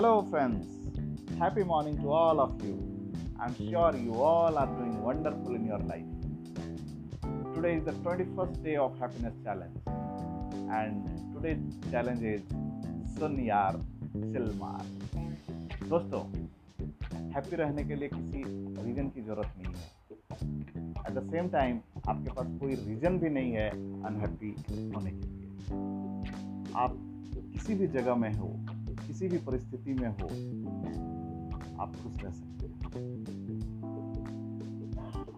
Hello, friends. Happy morning to all of you. I'm sure you all are doing wonderful in your life. Today is the 21st day of Happiness Challenge, and today's challenge is सुन यार chill मार दोस्तों happy रहने के लिए किसी reason की ज़रूरत नहीं है एट द सेम टाइम आपके पास कोई रीजन भी नहीं है अनहैप्पी होने के लिए आप किसी भी जगह में हो किसी भी परिस्थिति में हो, आप खुश रह सकते हैं।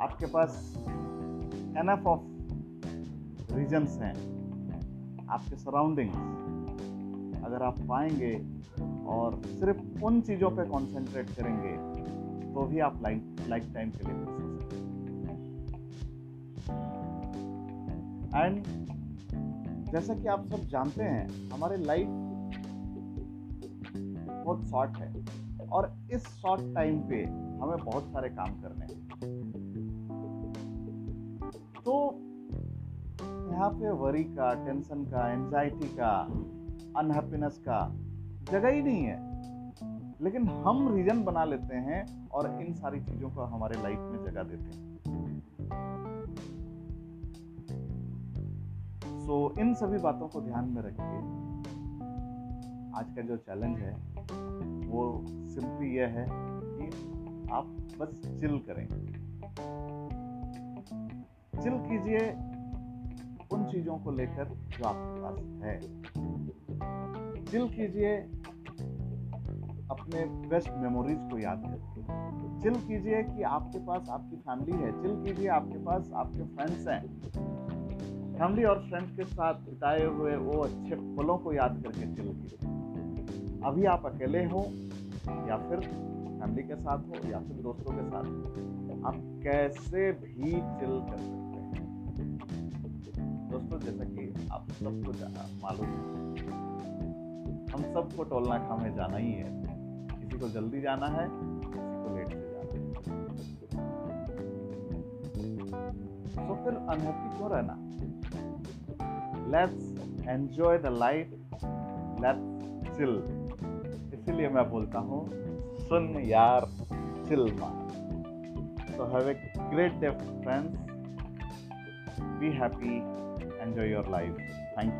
आपके पास एनफ ऑफ़ रीजन्स हैं। आपके सराउंडिंग्स अगर आप पाएँगे और सिर्फ़ उन चीज़ों पे कंसंट्रेट करेंगे तो भी आप लाइफ लाइफ टाइम के लिए खुश हो सकते एंड जैसा कि आप सब जानते हैं, हमारे लाइफ बहुत शॉर्ट है। और इस शॉर्ट टाइम पे हमें बहुत सारे काम करने हैं। तो यहाँ पे वरी का टेंशन का एंजाइटी का अनहैप्पीनेस का जगह ही नहीं है। लेकिन हम रीजन बना लेते हैं और इन सारी चीज़ों को हमारे लाइफ में जगह देते हैं। सो so, इन सभी बातों को ध्यान में रखिए। आज का जो चैलेंज है, वो सिंपली यह है कि आप बस चिल करें। चिल कीजिए उन चीज़ों को लेकर जो आपके पास है। चिल कीजिए अपने बेस्ट मेमोरीज को याद करके चिल कीजिए कि आपके पास आपकी फैमिली है। चिल कीजिए आपके पास आपके फ्रेंड्स हैं। फैमिली और फ्रेंड्स के साथ बिताए हुए वो अच्छे पलों को याद करके चिल कीजिए। अभी आप अकेले हो, या फिर फैमिली के साथ हो, या फिर दोस्तों के साथ आप कैसे भी चिल कर सकते हैं। दोस्तों, जैसा कि आप सबको मालूम है, हम सबको टोलना खा में जाना ही है। किसी को जल्दी जाना है, किसी को लेट से जाना है। तो फिर अनहैप्पी क्यों रहना? Let's enjoy the life let's chill इसीलिए मैं बोलता हूँ, सुन यार, चिल तो have a great day friends be happy enjoy your life thank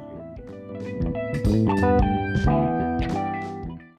you